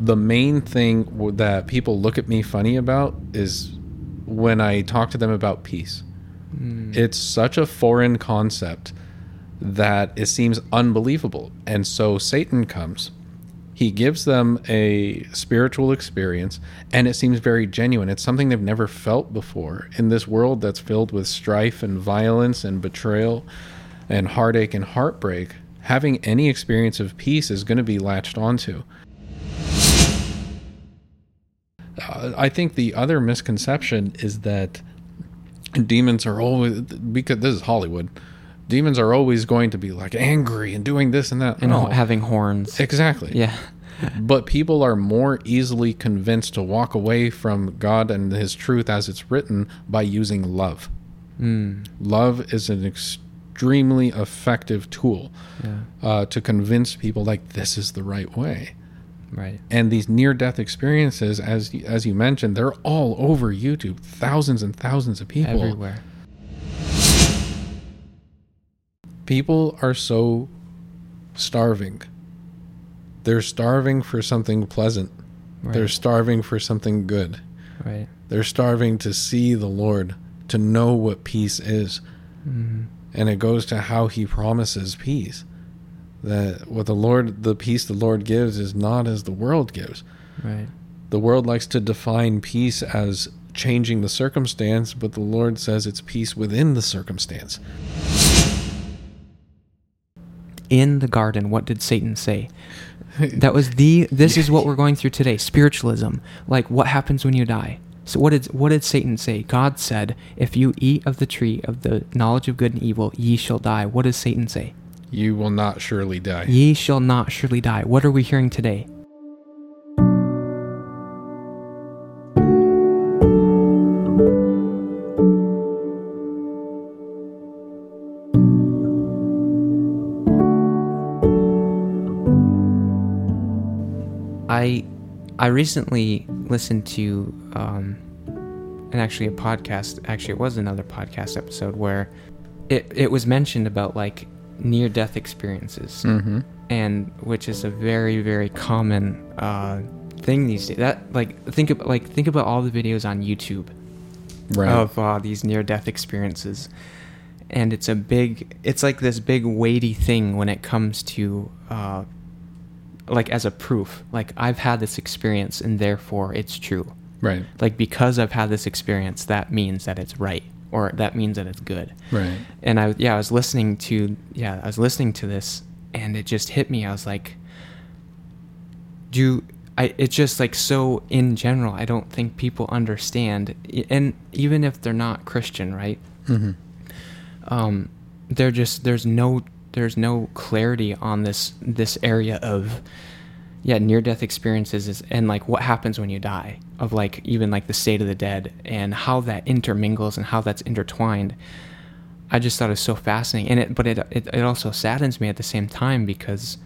the main thing that people look at me funny about is when I talk to them about peace. Hmm. It's such a foreign concept that it seems unbelievable. And so Satan comes. He gives them a spiritual experience, and it seems very genuine. It's something they've never felt before in this world that's filled with strife and violence and betrayal and heartache and heartbreak. Having any experience of peace is going to be latched onto. Uh, I think the other misconception is that demons are always because this is Hollywood. Demons are always going to be like angry and doing this and that. And No. having horns. exactly. Yeah. But people are more easily convinced to walk away from God and His truth as it's written by using love. Mm. Love is an extremely effective tool Yeah. uh, to convince people like this is the right way. Right. And these near-death experiences, as as you mentioned, they're all over YouTube. Thousands and thousands of people. Everywhere. people are so starving. They're starving for something pleasant. Right. They're starving for something good. right. They're starving to see the Lord, to know what peace is. Mm. And it goes to how he promises peace. That what the Lord, the peace the Lord gives is not as the world gives. Right. The world likes to define peace as changing the circumstance, but the Lord says it's peace within the circumstance. In the garden, what did Satan say? That was the. This is what we're going through today. Spiritualism. Like what happens when you die. So what did what did Satan say? God said, "If you eat of the tree of the knowledge of good and evil, ye shall die." What does Satan say? You will not surely die. Ye shall not surely die. What are we hearing today? I I recently listened to um, and actually a podcast. Actually, it was another podcast episode where it it was mentioned about like near death experiences Mm-hmm. and which is a very very common uh, thing these days. That like think about like think about all the videos on YouTube Right. of uh, these near death experiences, and it's a big it's like this big weighty thing when it comes to uh, like as a proof. Like I've had this experience and therefore it's true. right. Like because I've had this experience, that means that it's right or that means that it's good Right. and I yeah I was listening to yeah I was listening to this and it just hit me I was like do I it's just like so in general I don't think people understand and even if they're not Christian right Mm-hmm. um they're just there's no there's no clarity on this this area of yeah near death experiences is, and like what happens when you die of like even like the state of the dead and how that intermingles and how that's intertwined i just thought it was so fascinating. And it but it it, it also saddens me at the same time because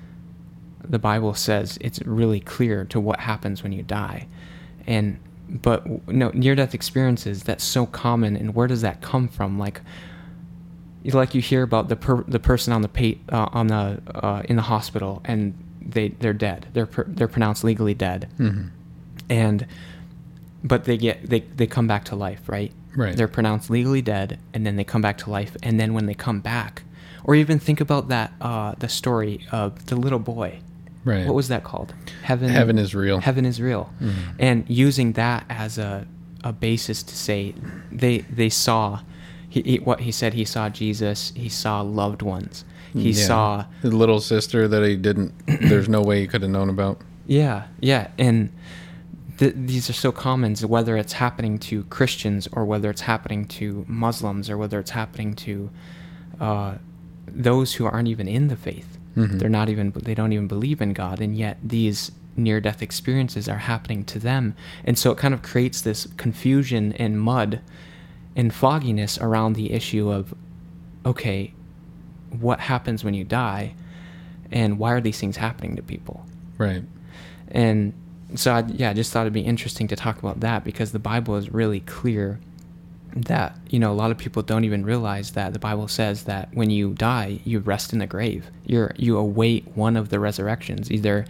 the bible says it's really clear to what happens when you die. And but no near death experiences that's so common. And where does that come from? Like like you hear about the per, the person on the pa- uh, on the uh, in the hospital and they they're dead. They're pr- they're pronounced legally dead, Mm-hmm. and but they get they they come back to life, right? Right. They're pronounced legally dead, and then they come back to life, and then when they come back, or even think about that uh, the story of the little boy. Right. What was that called? Heaven. Heaven is real. Heaven is real, Mhm. and using that as a a basis to say they they saw. He, he, what he said, he saw Jesus. He saw loved ones. He Yeah. saw His little sister that he didn't. there's no way he could have known about. Yeah, yeah, and th- these are so common. so Whether it's happening to Christians or whether it's happening to Muslims or whether it's happening to uh, those who aren't even in the faith, Mhm. they're not even they don't even believe in God, and yet these near-death experiences are happening to them, and so it kind of creates this confusion and mud and fogginess around the issue of, okay, what happens when you die, and why are these things happening to people? Right. And so, I, yeah, I just thought it'd be interesting to talk about that because the Bible is really clear that, you know, a lot of people don't even realize that the Bible says that when you die, you rest in the grave. You're, you await one of the resurrections, either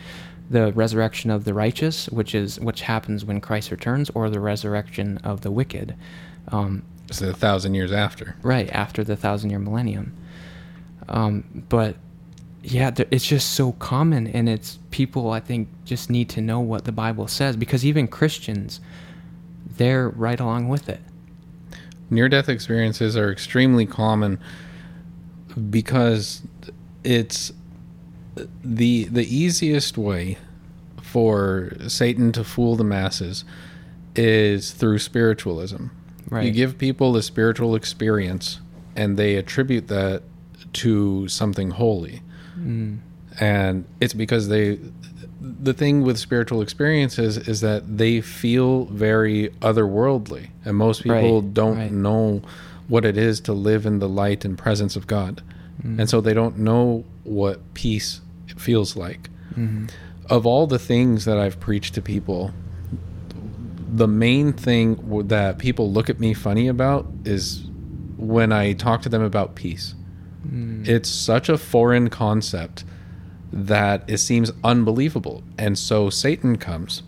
the resurrection of the righteous, which is which happens when Christ returns, or the resurrection of the wicked. Um, It's a thousand years after. right after the thousand year millennium. Um, but yeah, it's just so common, and it's people I think just need to know what the Bible says because even Christians, they're right along with it. Near death experiences are extremely common because it's the the easiest way for Satan to fool the masses is through spiritualism. Right. You give people a spiritual experience and they attribute that to something holy. And it's because they the thing with spiritual experiences is that they feel very otherworldly and most people Right, don't right. know what it is to live in the light and presence of God. Mm. And so they don't know what peace feels like. Mm-hmm. Of all the things that I've preached to people, the main thing that people look at me funny about is when I talk to them about peace. It's such a foreign concept that it seems unbelievable. And so Satan comes.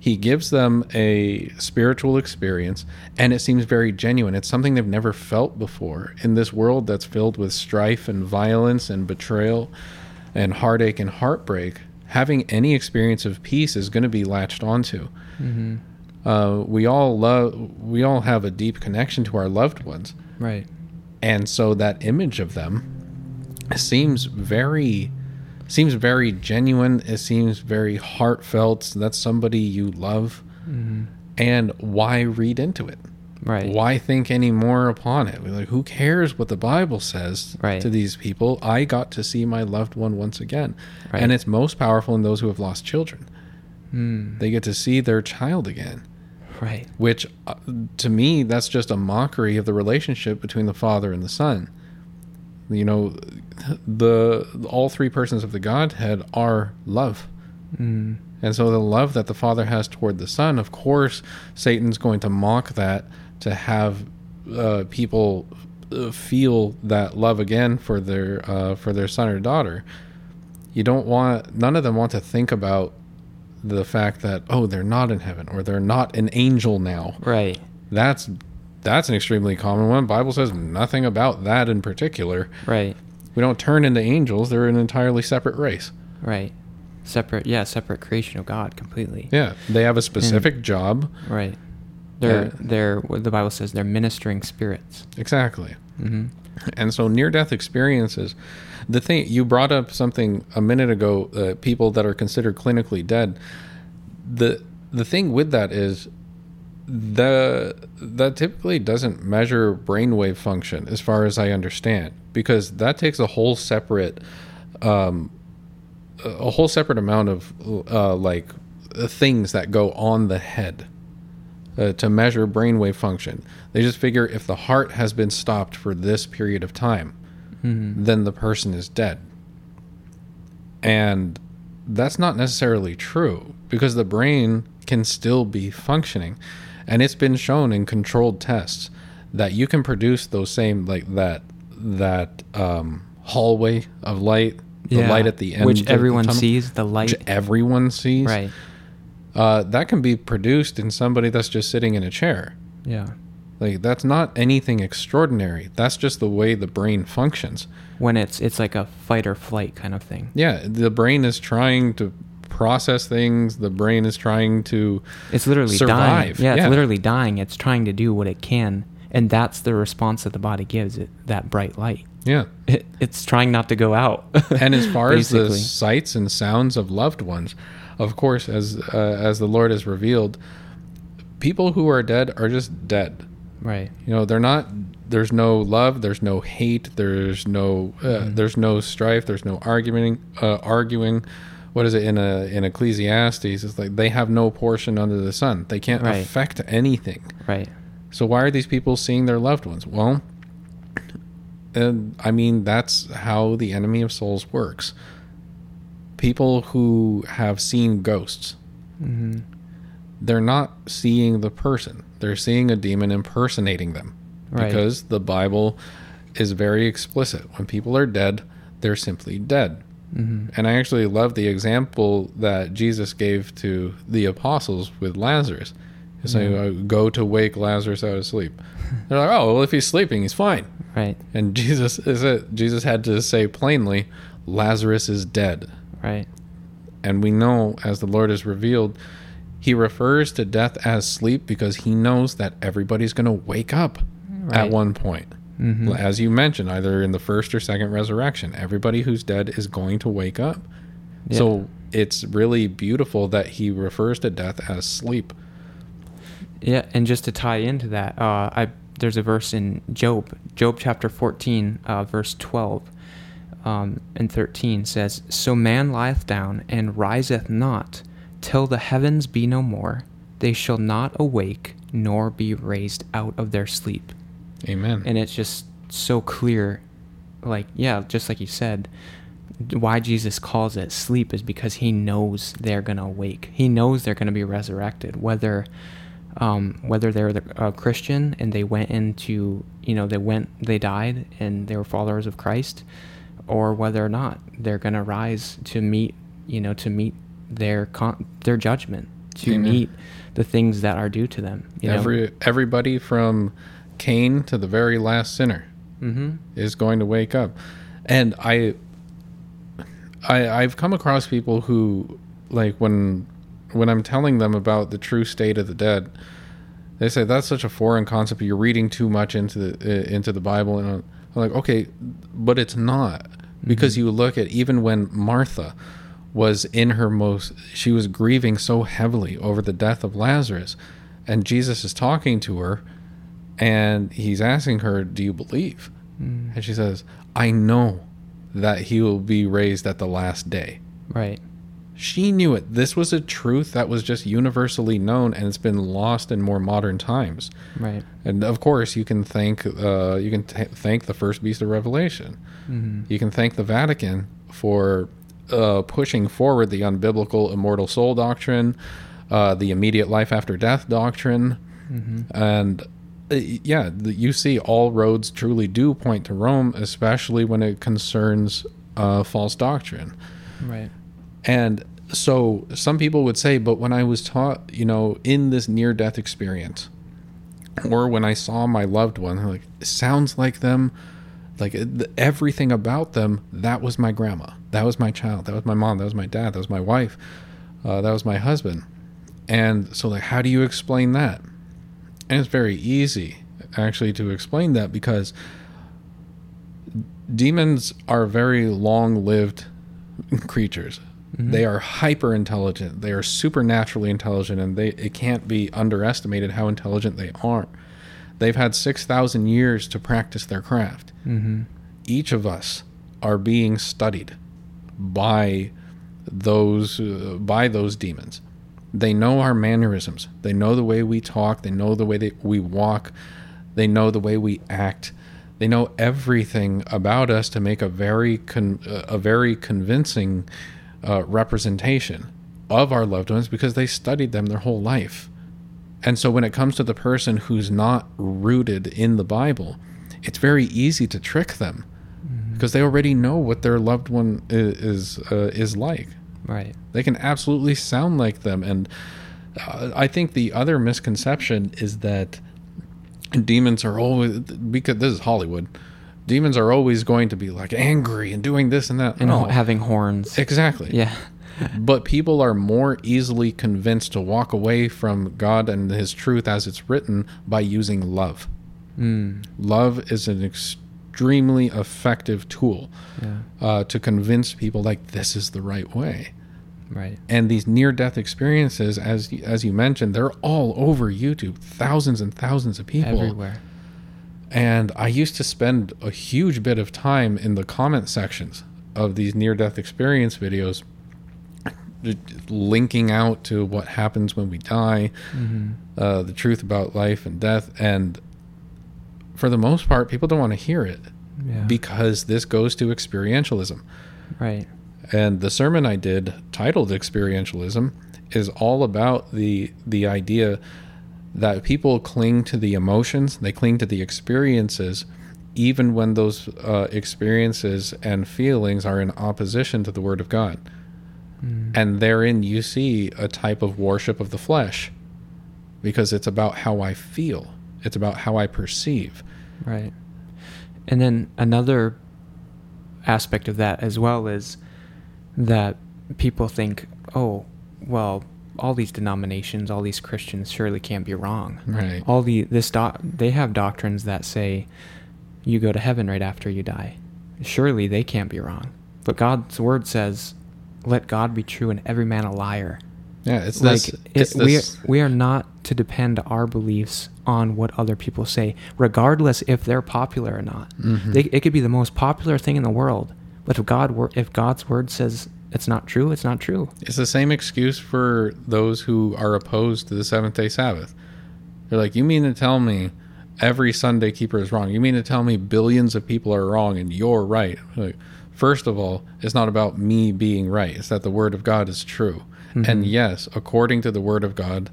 He gives them a spiritual experience, and it seems very genuine. It's something they've never felt before in this world that's filled with strife and violence and betrayal and heartache and heartbreak. Having any experience of peace is going to be latched onto. Uh, we all love. We all have a deep connection to our loved ones, Right. And so that image of them seems very seems very genuine. It seems very heartfelt. That's somebody you love. And why read into it? Right. why think any more upon it? Like who cares what the bible says Right. to these people? I got to see my loved one once again. Right. and it's most powerful in those who have lost children. Mm. they get to see their child again Right. which uh, to me that's just a mockery of the relationship between the father and the son you know the all three persons of the godhead are love Mm. and so the love that the father has toward the son of course satan's going to mock that to have uh, people uh, feel that love again for their uh, for their son or daughter you don't want none of them want to think about the fact that oh they're not in heaven or they're not an angel now Right. that's that's an extremely common one bible says nothing about that in particular Right. we don't turn into angels they're an entirely separate race Right. Separate. Yeah. Separate creation of God completely. yeah they have a specific job Right. They're Yeah. they're what the Bible says they're ministering spirits. exactly hmm and so near death experiences the thing you brought up something a minute ago uh, people that are considered clinically dead the the thing with that is the that typically doesn't measure brainwave function as far as I understand because that takes a whole separate um a whole separate amount of uh like uh, things that go on the head uh, to measure brainwave function. They just figure if the heart has been stopped for this period of time, then the person is dead. And that's not necessarily true because the brain can still be functioning. And it's been shown in controlled tests that you can produce those same like that that um, hallway of light, the light at the end, which of the everyone tunnel, sees. The light. which everyone sees. Right. Uh, that can be produced in somebody that's just sitting in a chair. Yeah. Like that's not anything extraordinary. That's just the way the brain functions. When it's it's like a fight or flight kind of thing. Yeah, the brain is trying to process things. The brain is trying to It's literally dying. Survive, Yeah, it's literally dying. It's trying to do what it can, and that's the response that the body gives it. That bright light. yeah. It, it's trying not to go out. And as far as the sights and sounds of loved ones, of course, as uh, as the Lord has revealed, people who are dead are just dead. Right. You know, they're not. There's no love. There's no hate. There's no. Uh, Mm-hmm. There's no strife. There's no arguing. Uh, arguing. What is it in a in Ecclesiastes? It's like they have no portion under the sun. They can't Right. affect anything. Right. So why are these people seeing their loved ones? Well, and I mean that's how the enemy of souls works. People who have seen ghosts, hmm they're not seeing the person. They're seeing a demon impersonating them. Right. Because the Bible is very explicit. When people are dead, they're simply dead. Mhm. And I actually love the example that Jesus gave to the apostles with Lazarus. He's saying, Yeah. uh, "Go to wake Lazarus out of sleep." They're like, "Oh, well, if he's sleeping, he's fine." Right. And Jesus is it. Jesus had to say plainly, "Lazarus is dead." Right. And we know, as the Lord has revealed, He refers to death as sleep because He knows that everybody's going to wake up at one point. Mhm. As you mentioned, either in the first or second resurrection, everybody who's dead is going to wake up. Yeah. So it's really beautiful that He refers to death as sleep. Yeah, and just to tie into that, uh, I there's a verse in Job, Job chapter 14, uh, verse 12 um, and 13 says, "So man lieth down and riseth not, till the heavens be no more. They shall not awake, nor be raised out of their sleep." Amen. And it's just so clear, like yeah, just like you said, why Jesus calls it sleep is because he knows they're gonna awake. He knows they're gonna be resurrected, whether um, whether they're a Christian and they went into you know they went they died and they were followers of Christ, or whether or not they're gonna rise to meet you know to meet their con- their judgment to Amen. meet the things that are due to them. You Every everybody from Cain to the very last sinner know? hmm is going to wake up. And I I I've come across people who like when when I'm telling them about the true state of the dead, they say that's such a foreign concept. You're reading too much into the uh, into the Bible, and I'm like, okay, but it's not because you look at even when Martha was in her most, she was grieving so heavily over the death of Lazarus, and Jesus is talking to her, and he's asking her, "Do you believe?" And she says, I know that he will be raised at the last day. Right. She knew it. This was a truth that was just universally known and it's been lost in more modern times. Right. And of course, you can thank uh, you can t- thank the first beast of Revelation. hmm You can thank the Vatican for uh, pushing forward the unbiblical immortal soul doctrine, uh, the immediate life after death doctrine, hmm and uh, yeah, the, you see all roads truly do point to Rome, especially when it concerns uh, false doctrine. Right. And so some people would say, but when I was taught, you know, in this near death experience, or when I saw my loved one, like, sounds like them, like everything about them, that was my grandma, that was my child, that was my mom, that was my dad, that was my wife, uh, that was my husband. And so, like, how do you explain that? And it's very easy, actually, to explain that because demons are very long lived creatures. They are hyper intelligent. They are supernaturally intelligent, and they it can't be underestimated how intelligent they are. They've had six thousand years to practice their craft. hmm Each of us are being studied by those uh, by those demons. They know our mannerisms. They know the way we talk. They know the way that we walk. They know the way we act. They know everything about us to make a very con- uh, a very convincing uh, representation of our loved ones because they studied them their whole life. And so when it comes to the person who's not rooted in the Bible, it's very easy to trick them because they already know what their loved one is uh, is like. Right. They can absolutely sound like them, and uh, I think the other misconception is that demons are always because this is Hollywood. Demons are always going to be like angry and doing this and that. And No. having horns. exactly. Yeah. But people are more easily convinced to walk away from God and His truth as it's written by using love. Mm. Love is an extremely effective tool Yeah. uh, to convince people like this is the right way. Right. And these near-death experiences, as as you mentioned, they're all over YouTube. Thousands and thousands of people. Everywhere. And I used to spend a huge bit of time in the comment sections of these near death experience videos, linking out to what happens when we die, hmm uh, the truth about life and death. And for the most part, people don't want to hear it Yeah. because this goes to experientialism. right. And the sermon I did, titled Experientialism, is all about the the idea that people cling to the emotions, they cling to the experiences, even when those uh, experiences and feelings are in opposition to the Word of God. Mm. And therein you see a type of worship of the flesh because it's about how I feel, it's about how I perceive. Right. And then another aspect of that as well is that people think, oh, well, all these denominations, all these Christians surely can't be wrong. Right. All the this doc, they have doctrines that say you go to heaven right after you die. Surely they can't be wrong. But God's word says, "Let God be true and every man a liar." Yeah, it's like this, it, it's we are, we are not to depend our beliefs on what other people say, regardless if they're popular or not. Mhm. They, it could be the most popular thing in the world, but if God wor- if God's word says it's not true, it's not true. It's the same excuse for those who are opposed to the seventh day Sabbath. They're like, you mean to tell me every Sunday keeper is wrong? You mean to tell me billions of people are wrong and you're right? Like, first of all, it's not about me being right. It's that the word of God is true. And yes, according to the word of God,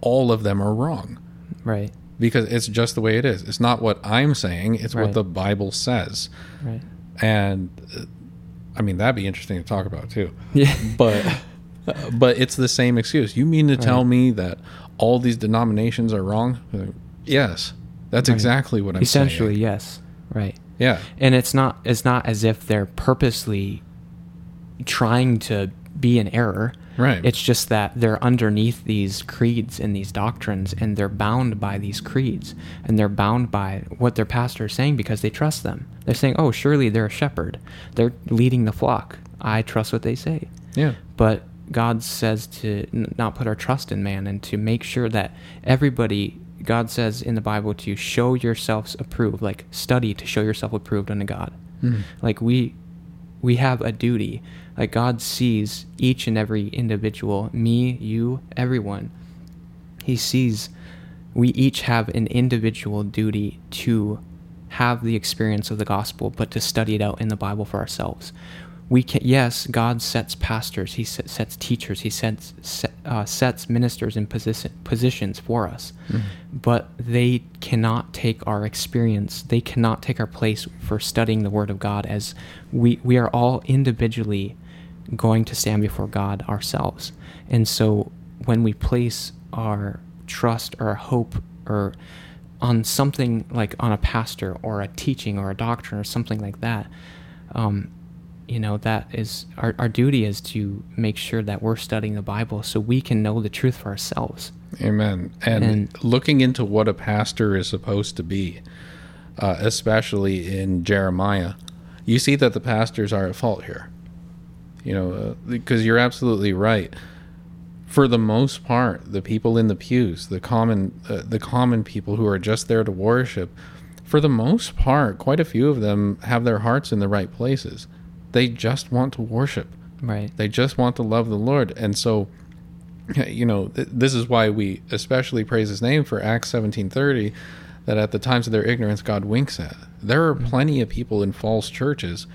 all of them are wrong Right. because it's just the way it is. It's not what I'm saying, it's what the Bible says. Right. And uh, I mean, that'd be interesting to talk about too Yeah. but but it's the same excuse. You mean to tell me that all these denominations are wrong? Uh, Yes, that's Right. exactly what I'm Essentially, saying. Essentially, yes. Right. Yeah, And it's not it's not as if they're purposely trying to be in error. right. It's just that they're underneath these creeds and these doctrines, and they're bound by these creeds, and they're bound by what their pastor is saying because they trust them. They're saying, "Oh, surely they're a shepherd. They're leading the flock. I trust what they say." yeah, But God says to n- not put our trust in man and to make sure that everybody. God says in the Bible to show yourselves approved, like study to show yourself approved unto God. Mhm. Like we we have a duty. Like God sees each and every individual, me, you, everyone. He sees we each have an individual duty to have the experience of the gospel, but to study it out in the Bible for ourselves. We can, yes, God sets pastors, He set, sets teachers, He sets set, uh, sets ministers in position, positions for us, but they cannot take our experience. They cannot take our place for studying the Word of God, as we we are all individually going to stand before God ourselves. And so when we place our trust or our hope or on something like on a pastor or a teaching or a doctrine or something like that, um, you know, that is our, our duty is to make sure that we're studying the Bible so we can know the truth for ourselves. amen. And, And- looking into what a pastor is supposed to be, uh, especially in Jeremiah, you see that the pastors are at fault here. You know, uh, because you're absolutely right. For the most part, the people in the pews, the common, uh, the common people who are just there to worship, for the most part, quite a few of them have their hearts in the right places. They just want to worship. Right. They just want to love the Lord. And so, you know, th- this is why we especially praise his name for Acts 17:30 that at the times of their ignorance God winks at. There are mm-hmm. plenty of people in false churches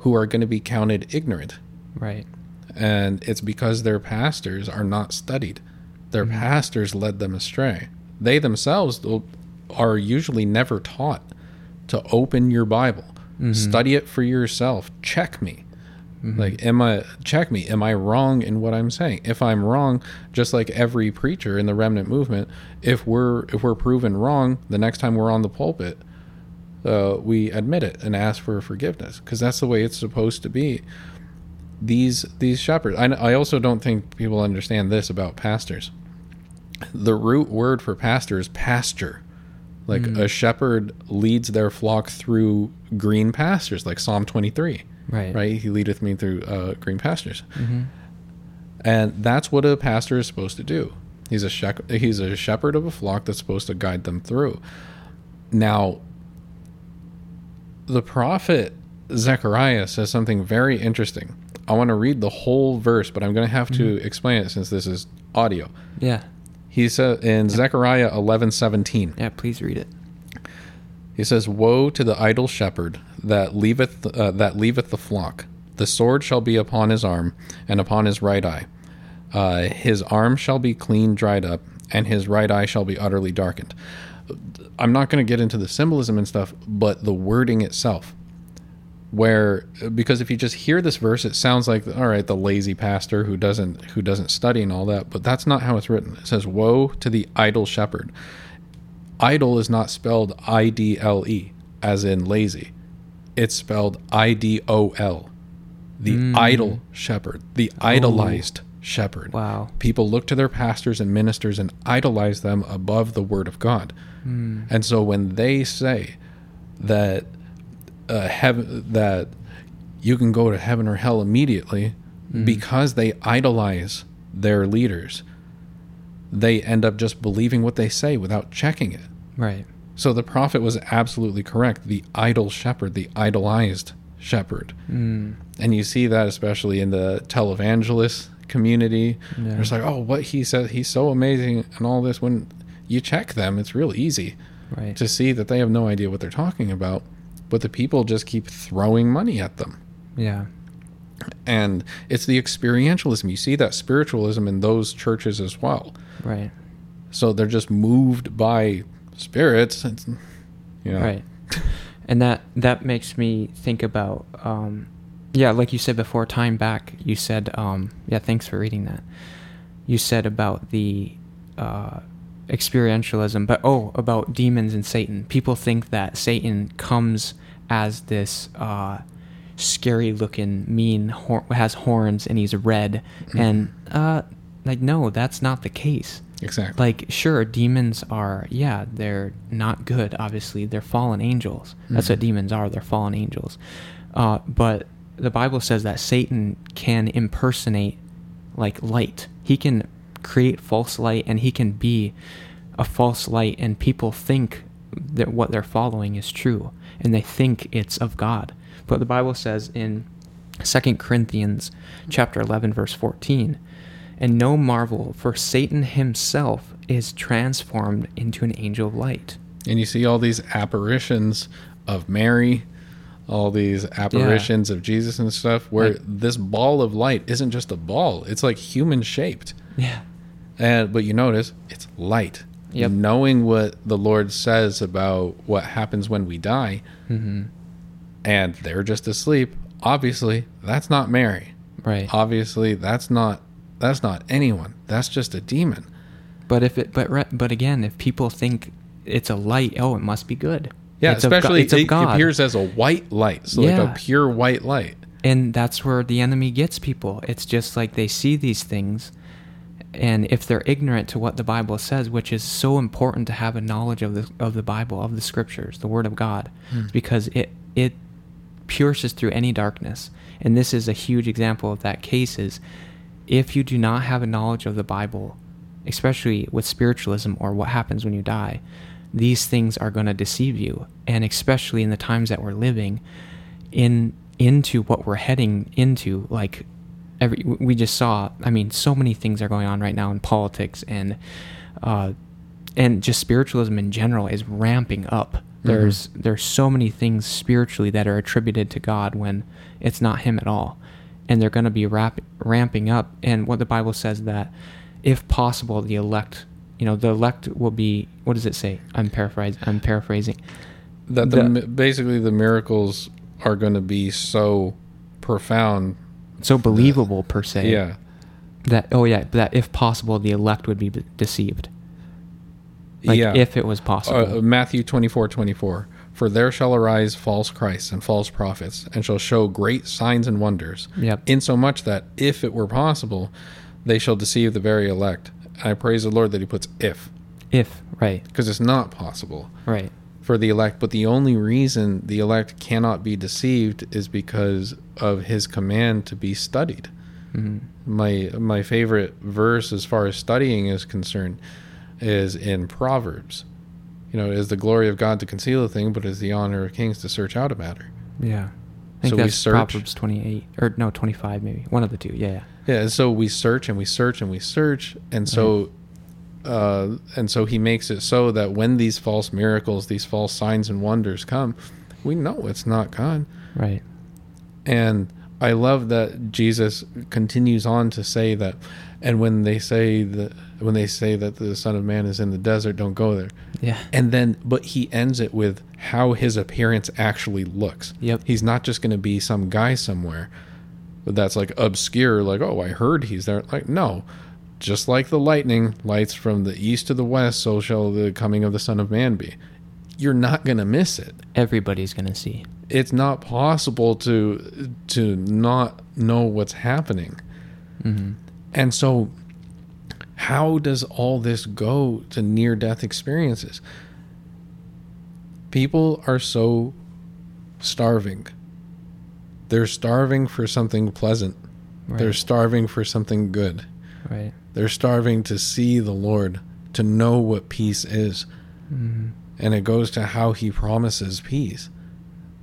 who are going to be counted ignorant. Right. And it's because their pastors are not studied. Their mm-hmm. pastors led them astray. They themselves are usually never taught to open your Bible, study it for yourself, check me. Like, am I check me? Am I wrong in what I'm saying? If I'm wrong, just like every preacher in the remnant movement, if we're if we're proven wrong, the next time we're on the pulpit, uh, we admit it and ask for forgiveness because that's the way it's supposed to be these these shepherds I, I also don't think people understand this about pastors the root word for pastor is pasture like a shepherd leads their flock through green pastures like psalm 23 Right. right? He leadeth me through uh, green pastures. Hmm and that's what a pastor is supposed to do. He's a shep- he's a shepherd of a flock that's supposed to guide them through. Now the prophet zechariah says something very interesting. I want to read the whole verse but i'm going to have to explain it since this is audio. Yeah. He says in zechariah 11 17 Yeah. Please read it. he says, "Woe to the idle shepherd that leaveth uh, that leaveth the flock. The sword shall be upon his arm and upon his right eye. Uh, his arm shall be clean dried up, and his right eye shall be utterly darkened." I'm not going to get into the symbolism and stuff, but the wording itself, where because if you just hear this verse, it sounds like all right, the lazy pastor who doesn't who doesn't study and all that, but that's not how it's written. It says, "Woe to the idle shepherd." Idle is not spelled I D L E as in lazy. It's spelled I D O L. The mm. idle shepherd, the idolized shepherd. Wow. People look to their pastors and ministers and idolize them above the word of God. Hmm. And so when they say that uh, heaven that you can go to heaven or hell immediately because they idolize their leaders, they end up just believing what they say without checking it. Right. So the prophet was absolutely correct. The idol shepherd, the idolized shepherd. Mm. And you see that especially in the televangelist community. Yeah. It's like, oh, what he said, he's so amazing and all this. When you check them, it's real easy Right. to see that they have no idea what they're talking about. But the people just keep throwing money at them. yeah. And it's the experientialism. You see that spiritualism in those churches as well. Right. So they're just moved by spirits. It's, you know, Right. And that that makes me think about um yeah, like you said before time back, you said um yeah, thanks for reading that. You said about the uh experientialism, but oh, about demons and Satan. People think that Satan comes as this uh scary looking mean hor- has horns and he's red and uh like no, that's not the case. Exactly. like sure demons are yeah they're not good obviously they're fallen angels. That's what demons are they're fallen angels. Uh, but the bible says that satan can impersonate like light. He can create false light and he can be a false light and people think that what they're following is true and they think it's of god but the bible says in 2 corinthians chapter 11 verse 14 and no marvel, for Satan himself is transformed into an angel of light. And you see all these apparitions of Mary, all these apparitions of Jesus and stuff, where Like- this ball of light isn't just a ball; it's like human shaped. Yeah. And but you notice it's light. Yep. Knowing what the Lord says about what happens when we die, hmm and they're just asleep. Obviously, that's not Mary. Right. Obviously, that's not that's not anyone. That's just a demon. But if it, but re- but again, if people think it's a light, oh, it must be good. Yeah, It's especially of it appears as a white light, so like a pure white light. and that's where the enemy gets people. It's just like they see these things, and if they're ignorant to what the Bible says, which is so important to have a knowledge of the of the Bible, of the Scriptures, the Word of God, hmm. because it it pierces through any darkness. And this is a huge example of that case. Is if you do not have a knowledge of the Bible, especially with spiritualism or what happens when you die, these things are going to deceive you, and especially in the times that we're living in into what we're heading into like every we just saw i mean so many things are going on right now in politics and uh and just spiritualism in general is ramping up. There's there's so many things spiritually that are attributed to god when it's not him at all. And they're going to be rap- ramping up. And what the bible says that if possible the elect you know the elect will be what does it say? I'm paraphrasing i'm paraphrasing. That the, The- basically the miracles are going to be so profound. So believable per se Yeah, that oh yeah that if possible the elect would be b- deceived. Like yeah. if it was possible. Uh, Matthew twenty four twenty four. For there shall arise false Christs and false prophets, and shall show great signs and wonders, yep. insomuch that if it were possible, they shall deceive the very elect. I praise the Lord that He puts if, if right. Because it's not possible. Right for the elect. But the only reason the elect cannot be deceived is because of His command to be studied. hmm my my favorite verse as far as studying is concerned is in Proverbs. You know, it is the glory of God to conceal a thing, but it is the honor of kings to search out a matter. yeah I think So we that's search- Proverbs 28 or no 25 maybe one of the two yeah yeah Yeah, and so we search and we search and we search, and so uh, and so he makes it so that when these false miracles, these false signs and wonders come, we know it's not God. right And I love that Jesus continues on to say that, and when they say that when they say that the Son of Man is in the desert, don't go there. Yeah. And then, but he ends it with how his appearance actually looks. Yep. He's not just going to be some guy somewhere that's like obscure, like, oh, I heard he's there. Like, no. Just like the lightning lights from the east to the west, so shall the coming of the Son of Man be. You're not going to miss it. Everybody's gonna see. It's not possible to to not know what's happening. hmm And so, how does all this go to near death experiences? People are so starving. They're starving for something pleasant, Right. they're starving for something good. right. They're starving to see the Lord, to know what peace is. hmm And it goes to how he promises peace.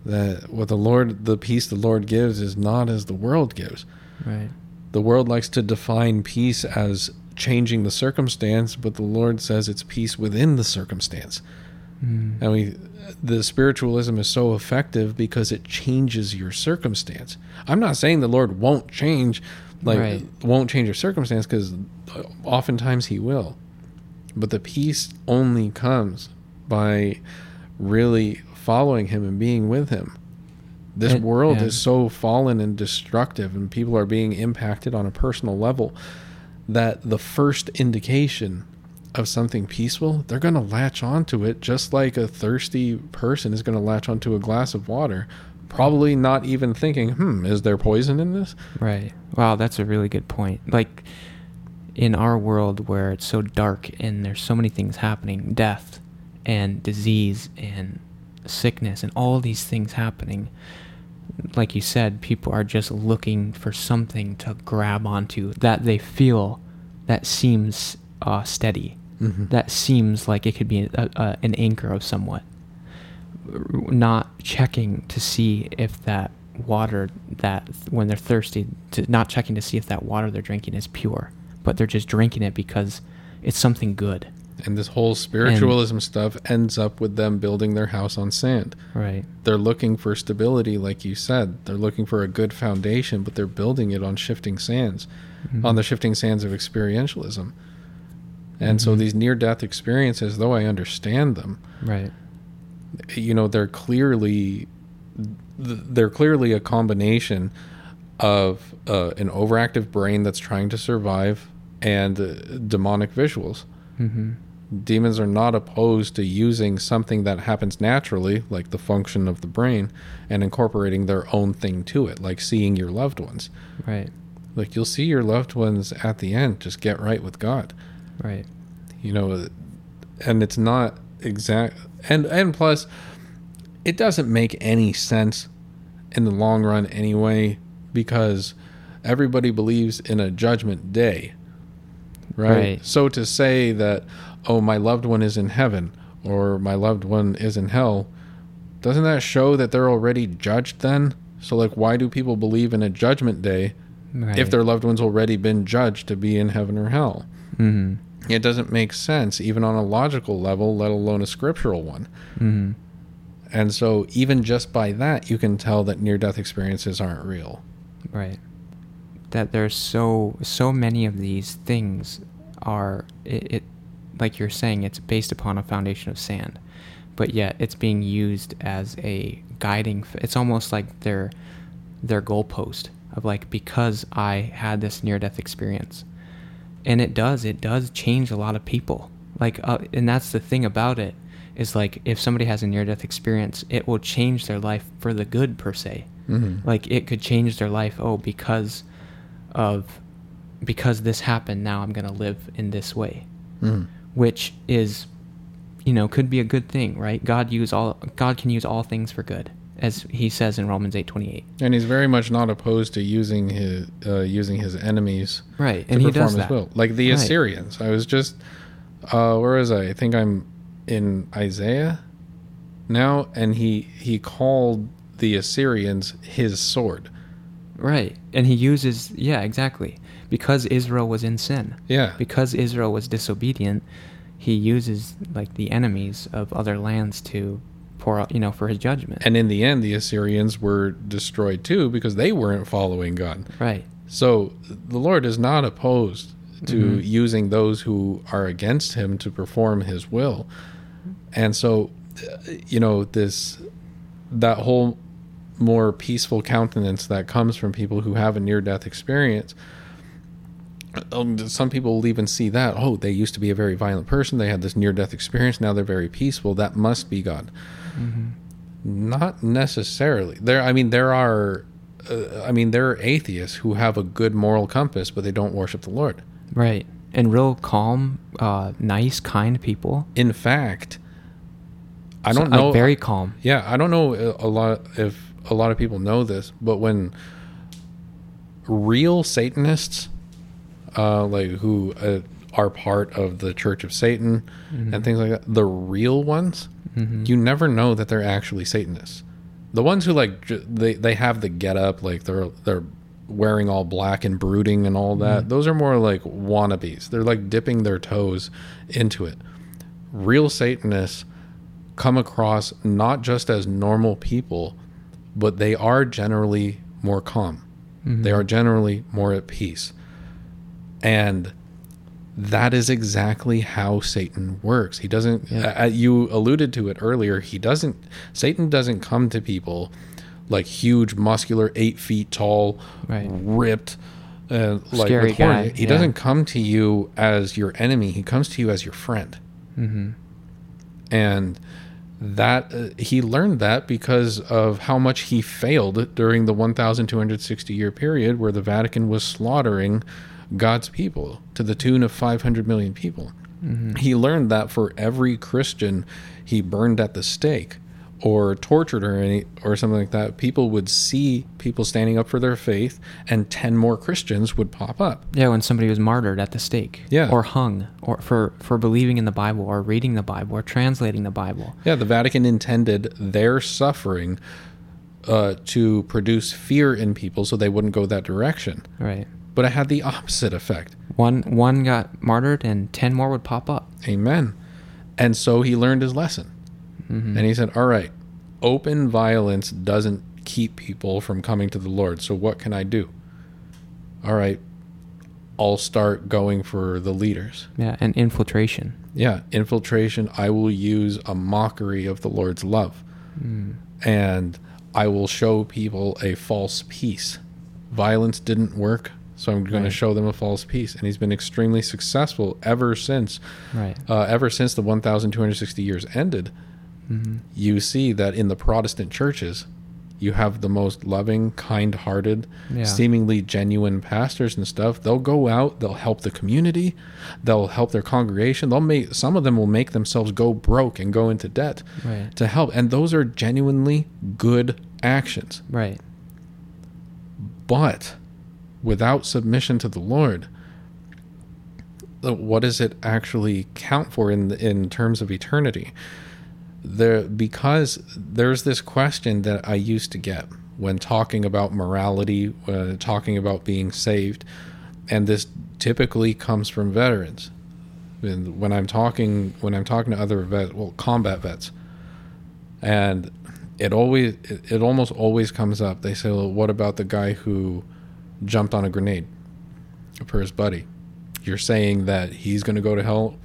That what the Lord, the peace the Lord gives is not as the world gives. Right. The world likes to define peace as changing the circumstance, but the Lord says it's peace within the circumstance. Mm. And we, the spiritualism is so effective because it changes your circumstance. I'm not saying the Lord won't change, like Right. won't change your circumstance, because uh, oftentimes He will. But the peace only comes by really following Him and being with Him. This It- world yeah. is so fallen and destructive, and people are being impacted on a personal level that the first indication of something peaceful, they're going to latch onto it just like a thirsty person is going to latch onto a glass of water, probably not even thinking, hmm, is there poison in this? Right. Wow, that's a really good point. Like in our world where it's so dark and there's so many things happening, death and disease and sickness and all these things happening. Like you said, people are just looking for something to grab onto that they feel that seems uh, steady, Mhm. that seems like it could be a, a, an anchor of somewhat. Not checking to see if that water that when they're thirsty, to, not checking to see if that water they're drinking is pure, but they're just drinking it because it's something good. And this whole spiritualism stuff ends up with them building their house on sand. Right. They're looking for stability, like you said. They're looking for a good foundation, but they're building it on shifting sands, Mhm. on the shifting sands of experientialism. And so Mhm. these near death experiences, though I understand them, Right. You know they're clearly they're clearly a combination of uh, an overactive brain that's trying to survive and uh, demonic visuals Mm-hmm. demons are not opposed to using something that happens naturally like the function of the brain and incorporating their own thing to it like seeing your loved ones Right. like you'll see your loved ones at the end just get right with god Right. you know and it's not exact and and plus it doesn't make any sense in the long run anyway because everybody believes in a judgment day right, Right. so to say that oh my loved one is in heaven or my loved one is in hell doesn't that show that they're already judged then so like why do people believe in a judgment day Right. if their loved one's already been judged to be in heaven or hell Mm-hmm. It doesn't make sense, even on a logical level, let alone a scriptural one. Mm-hmm. And so, even just by that, you can tell that near death experiences aren't real. Right. That there's so so many of these things are it, it like you're saying it's based upon a foundation of sand, but yet it's being used as a guiding. It's almost like their their goalpost of like because I had this near death experience, and it does it does change a lot of people. Like uh, and that's the thing about it is like if somebody has a near death experience, it will change their life for the good per se Mm-hmm. like it could change their life oh because of because this happened now i'm going to live in this way Mm-hmm. which is you know could be a good thing right god use all god can use all things for good as he says in romans 8.28 And he's very much not opposed to using his uh, using his enemies right to and he perform does his that will, like the Right. Assyrians. I was just, uh, where was I? I think I'm in Isaiah now, and he he called the Assyrians his sword. right and he uses yeah exactly because israel was in sin Yeah, because israel was disobedient he uses like the enemies of other lands to pour out, you know, for his judgment. And in the end, the Assyrians were destroyed too because they weren't following God. right. So the Lord is not opposed to Mhm. using those who are against him to perform his will. And so, you know, this, that whole more peaceful countenance that comes from people who have a near death experience. Um, Some people will even see that. Oh, they used to be a very violent person. They had this near death experience. Now they're very peaceful. That must be God. Not necessarily. There, I mean, there are, uh, I mean, there are atheists who have a good moral compass, but they don't worship the Lord. Right. And real calm, uh, nice, kind people. In fact, I don't like, know. very calm. yeah, I don't know a lot if a lot of people know this, but when real Satanists, uh, like who uh, are part of the Church of Satan and things like that, the real ones, Mhm. you never know that they're actually Satanists. The ones who like j- they they have the get up, like they're they're wearing all black and brooding and all that. Those are more like wannabes. They're like dipping their toes into it. Real Satanists come across not just as normal people, but they are generally more calm. They are generally more at peace. And that is exactly how Satan works. He doesn't, Yeah. uh, you alluded to it earlier, he doesn't, Satan doesn't come to people like huge, muscular, eight feet tall, Right. ripped, uh, like Scary with guy, He yeah. doesn't come to you as your enemy, he comes to you as your friend Mm-hmm. and that uh, he learned that because of how much he failed during the 1260 year period where the Vatican was slaughtering God's people to the tune of 500 million people. He learned that for every Christian he burned at the stake or tortured or any or something like that, people would see people standing up for their faith and 10 more Christians would pop up. Yeah, when somebody was martyred at the stake. Yeah. Or hung, or for for believing in the Bible, or reading the Bible, or translating the Bible. Yeah, the Vatican intended their suffering uh, to produce fear in people so they wouldn't go that direction. Right. But it had the opposite effect. One one got martyred, and ten more would pop up. Amen. And so he learned his lesson. Mhm. And he said, All right, open violence doesn't keep people from coming to the Lord. So what can I do? All right, I'll start going for the leaders. Yeah, and infiltration. Yeah, infiltration. I will use a mockery of the Lord's love. Mm. and I will show people a false peace. Violence didn't work, so I'm going to show them a false peace, and he's been extremely successful ever since. Right. Uh, ever since the 1,260 years ended, hmm you see that in the Protestant churches, you have the most loving, kind-hearted, Yeah. seemingly genuine pastors and stuff. They'll go out, they'll help the community, they'll help their congregation. They'll make some of them will make themselves go broke and go into debt Right. to help. And those are genuinely good actions. Right. But without submission to the Lord, what does it actually count for in in terms of eternity? There because there's this question that I used to get when talking about morality, uh, talking about being saved, and this typically comes from veterans. And when I'm talking when I'm talking to other vets, well, combat vets, and it always it, it almost always comes up. They say, "Well, what about the guy who jumped on a grenade for his buddy?" You're saying that he's going to go to hell.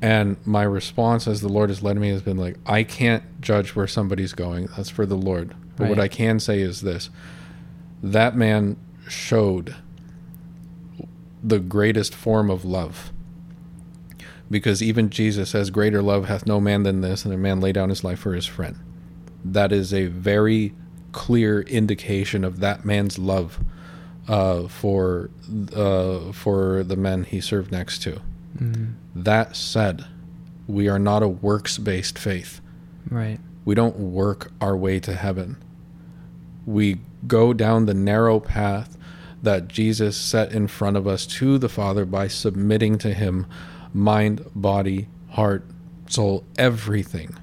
And my response, as the Lord has led me, has been like, I can't judge where somebody's going. That's for the Lord. But what I can say is this that man showed the greatest form of love. Because even Jesus says, Greater love hath no man than this, and a man lay down his life for his friend. That is a very clear indication of that man's love uh, for uh, for the men he served next to. Mm. That said, we are not a works based faith. Right. We don't work our way to heaven. We go down the narrow path that Jesus set in front of us to the Father by submitting to Him mind, body, heart, soul, everything.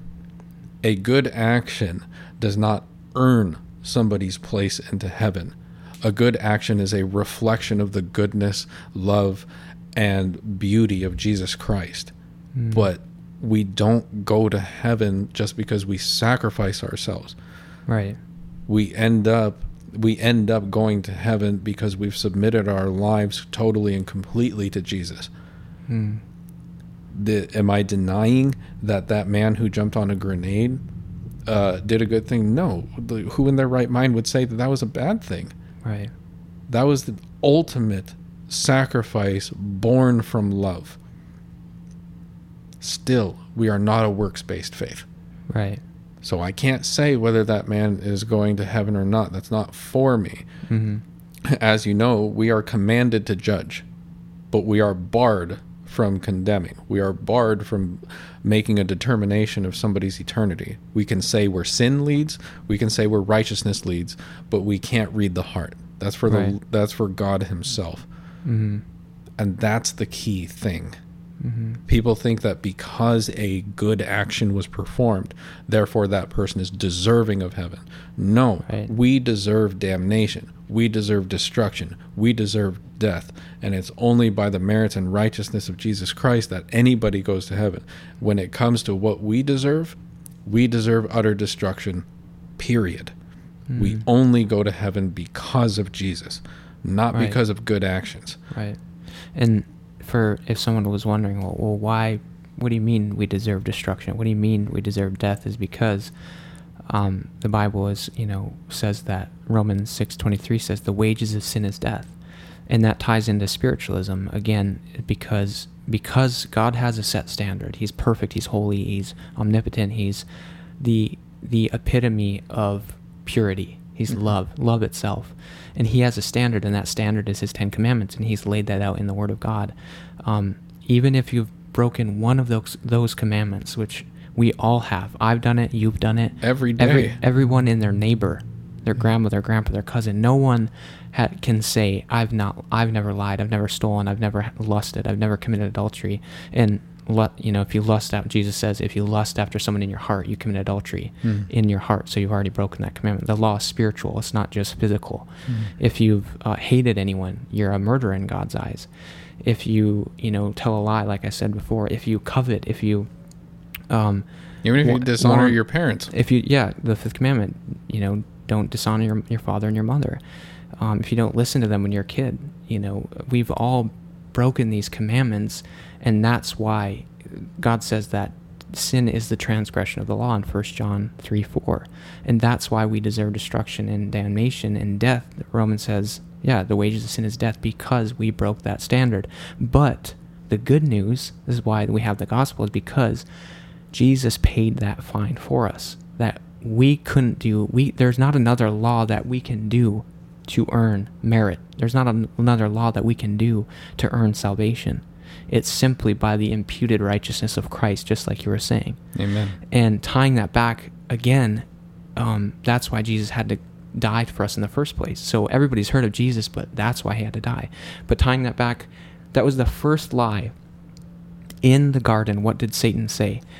A good action does not earn somebody's place into heaven. A good action is a reflection of the goodness, love, and beauty of Jesus Christ. Mm. But we don't go to heaven just because we sacrifice ourselves. Right. We end up we end up going to heaven because we've submitted our lives totally and completely to Jesus. Hmm. The, am I denying that that man who jumped on a grenade uh, did a good thing? No. The- Who in their right mind would say that that was a bad thing? Right. That was the ultimate sacrifice born from love. Still, we are not a works based faith. Right. So I can't say whether that man is going to heaven or not. That's not for me. hmm As you know, we are commanded to judge, but we are barred from condemning. We are barred from making a determination of somebody's eternity. We can say where sin leads, we can say where righteousness leads, but we can't read the heart. That's for the Right. that's for God himself. hmm And that's the key thing. hmm People think that because a good action was performed, therefore that person is deserving of heaven. No, Right. we deserve damnation. We deserve destruction. We deserve death. And it's only by the merits and righteousness of Jesus Christ that anybody goes to heaven. When it comes to what we deserve, we deserve utter destruction, period. We Mhm. only go to heaven because of Jesus, not Right. because of good actions. Right. And for if someone was wondering, well, well, why? What do you mean we deserve destruction? What do you mean we deserve death? Is because um, the Bible is, you know, says that Romans six twenty three says the wages of sin is death, and that ties into spiritualism again because because God has a set standard. He's perfect. He's holy. He's omnipotent. He's the the epitome of purity. He's Mhm. love, love itself, and he has a standard, and that standard is his Ten Commandments, and he's laid that out in the Word of God. Um, even if you've broken one of those those commandments, which we all have, I've done it, you've done it, Every day. every everyone in their neighbor, their grandma, their grandpa, their cousin, no one ha- can say I've not, I've never lied, I've never stolen, I've never lusted, I've never committed adultery, and you know if you lust out, Jesus says if you lust after someone in your heart, you commit adultery Hmm. in your heart, so you've already broken that commandment. The law is spiritual; it's not just physical. Mhm. If you've uh, hated anyone, you're a murderer in God's eyes. If you you know tell a lie, like I said before, if you covet, if you um, Even if you wa- dishonor your parents. if you yeah the fifth commandment you know don't dishonor your, your father and your mother. Um, if you don't listen to them when you're a kid you know we've all broken these commandments and that's why god says that sin is the transgression of the law in 1 john 3 4 and that's why we deserve destruction and damnation and death. Romans says yeah the wages of sin is death because we broke that standard. But the good news this is why we have the gospel is because Jesus paid that fine for us that we couldn't do. We there's not another law that we can do to earn merit. There's not an, another law that we can do to earn salvation. It's simply by the imputed righteousness of Christ, just like you were saying. Amen. And tying that back again, um, that's why Jesus had to die for us in the first place. So everybody's heard of Jesus, but that's why he had to die. But tying that back, that was the first lie in the garden. What did Satan say?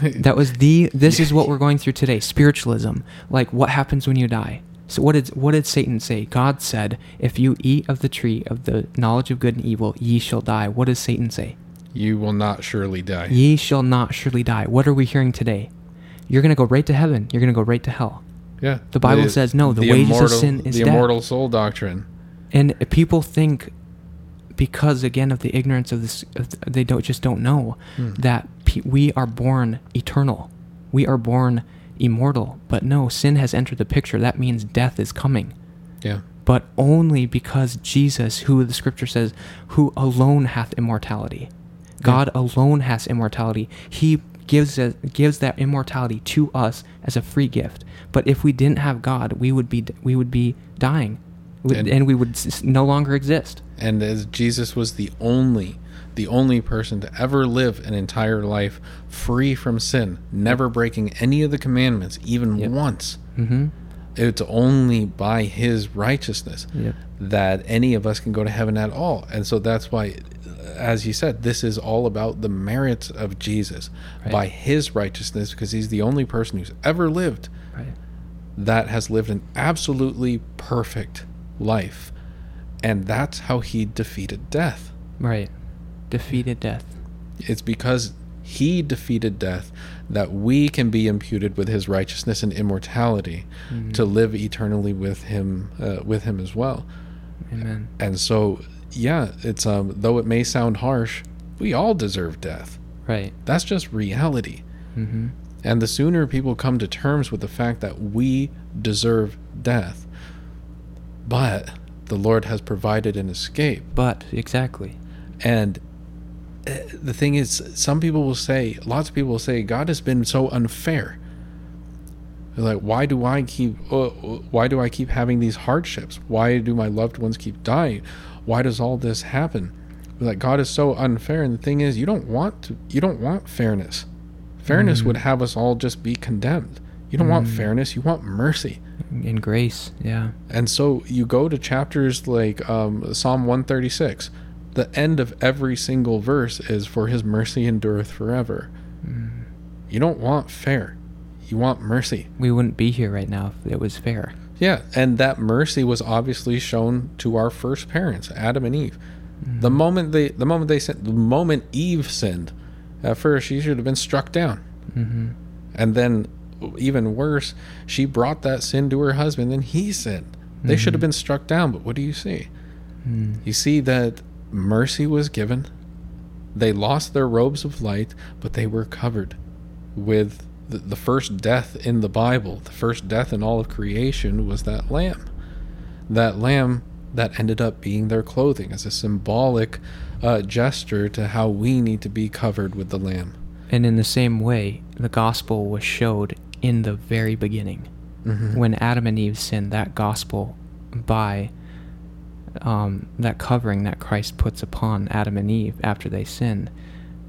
That was the. This is what we're going through today. Spiritualism. Like what happens when you die. So what did what did Satan say? God said, "If you eat of the tree of the knowledge of good and evil, ye shall die." What does Satan say? You will not surely die. Ye shall not surely die. What are we hearing today? You're going to go right to heaven. You're going to go right to hell. Yeah. The Bible says, no, the wages of sin is the death. immortal soul doctrine. And people think because again of the ignorance of this they don't just don't know Hmm. that pe- we are born eternal. We are born immortal. But no, sin has entered the picture. That means death is coming. Yeah. But only because Jesus, who the scripture says, who alone hath immortality. God alone has immortality. He gives us, gives that immortality to us as a free gift. But if we didn't have God, we would be we would be dying, And- and, we would no longer exist. And as Jesus was the only the only person to ever live an entire life free from sin, never breaking any of the commandments even Yep. once. Mm-hmm. It's only by his righteousness Yep. that any of us can go to heaven at all. And so that's why as you said, this is all about the merits of Jesus Right. by his righteousness because he's the only person who's ever lived Right. that has lived an absolutely perfect life. And that's how he defeated death. Right. Defeated death. It's because He defeated death that we can be imputed with his righteousness and immortality Mhm. to live eternally with him uh, with him as well. Amen. And so yeah, it's um though it may sound harsh, we all deserve death. Right. That's just reality. Mm-hmm. And the sooner people come to terms with the fact that we deserve death, but the Lord has provided an escape. But exactly. And uh, the thing is, some people will say, lots of people will say, God has been so unfair. They're like, why do I keep, uh, why do I keep having these hardships? Why do my loved ones keep dying? Why does all this happen? They're like God is so unfair. And the thing is, you don't want to, you don't want fairness. Fairness Mhm. would have us all just be condemned. You don't want Mm. fairness. You want mercy. and grace. Yeah. And so you go to chapters like um, Psalm 136. The end of every single verse is for his mercy endureth forever. Mm. You don't want fair. You want mercy. We wouldn't be here right now if it was fair. Yeah, and that mercy was obviously shown to our first parents, Adam and Eve. Mm. The moment they the moment they sinned, the moment Eve sinned, at first she should have been struck down. Mm-hmm. And then even worse, she brought that sin to her husband and he sinned. They should have Mhm. been struck down, but what do you see? Mm. You see that mercy was given. They lost their robes of light, but they were covered with the, the first death in the Bible. The first death in all of creation was that lamb. That lamb that ended up being their clothing as a symbolic uh, gesture to how we need to be covered with the lamb. And in the same way, the gospel was showed in the very beginning. Mhm. When Adam and Eve sinned, that gospel by um, that covering that Christ puts upon Adam and Eve after they sinned,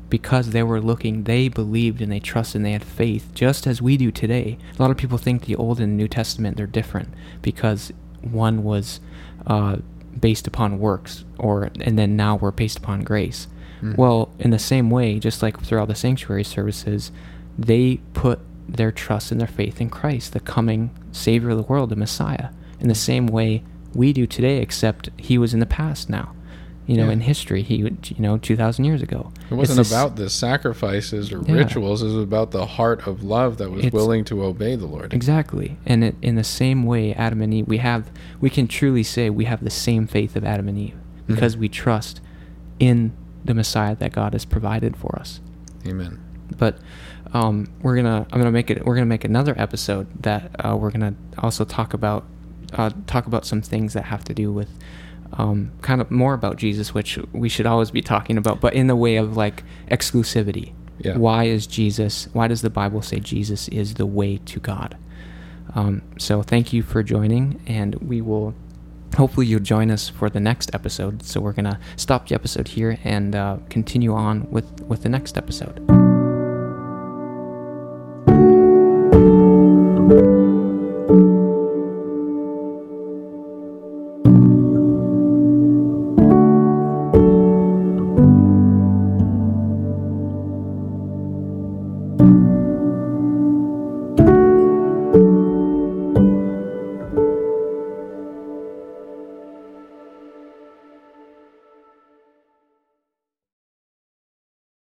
because they were looking, they believed and they trusted and they had faith, just as we do today. A lot of people think the Old and New Testament they're different because one was uh, based upon works, or and then now we're based upon grace. Mhm. Well, in the same way, just like throughout the sanctuary services, they put their trust and their faith in Christ, the coming Savior of the world, the Messiah. In the same way we do today, except he was in the past now. You know, Yeah. in history, he would, you know, 2,000 years ago. It wasn't this- about the sacrifices or Yeah. rituals. It was about the heart of love that was It's- willing to obey the Lord. Exactly. And it, in the same way, Adam and Eve, we have, we can truly say we have the same faith of Adam and Eve because Mhm. we trust in the Messiah that God has provided for us. Amen. but um, we're gonna I'm gonna make it we're gonna make another episode that uh, we're gonna also talk about uh, talk about some things that have to do with um, kind of more about Jesus, which we should always be talking about, but in the way of like exclusivity. Yeah. Why is Jesus? Why does the Bible say Jesus is the way to God? Um, so thank you for joining, and we will. Hopefully you'll join us for the next episode. So we're gonna stop the episode here and uh, continue on with with the next episode. thank you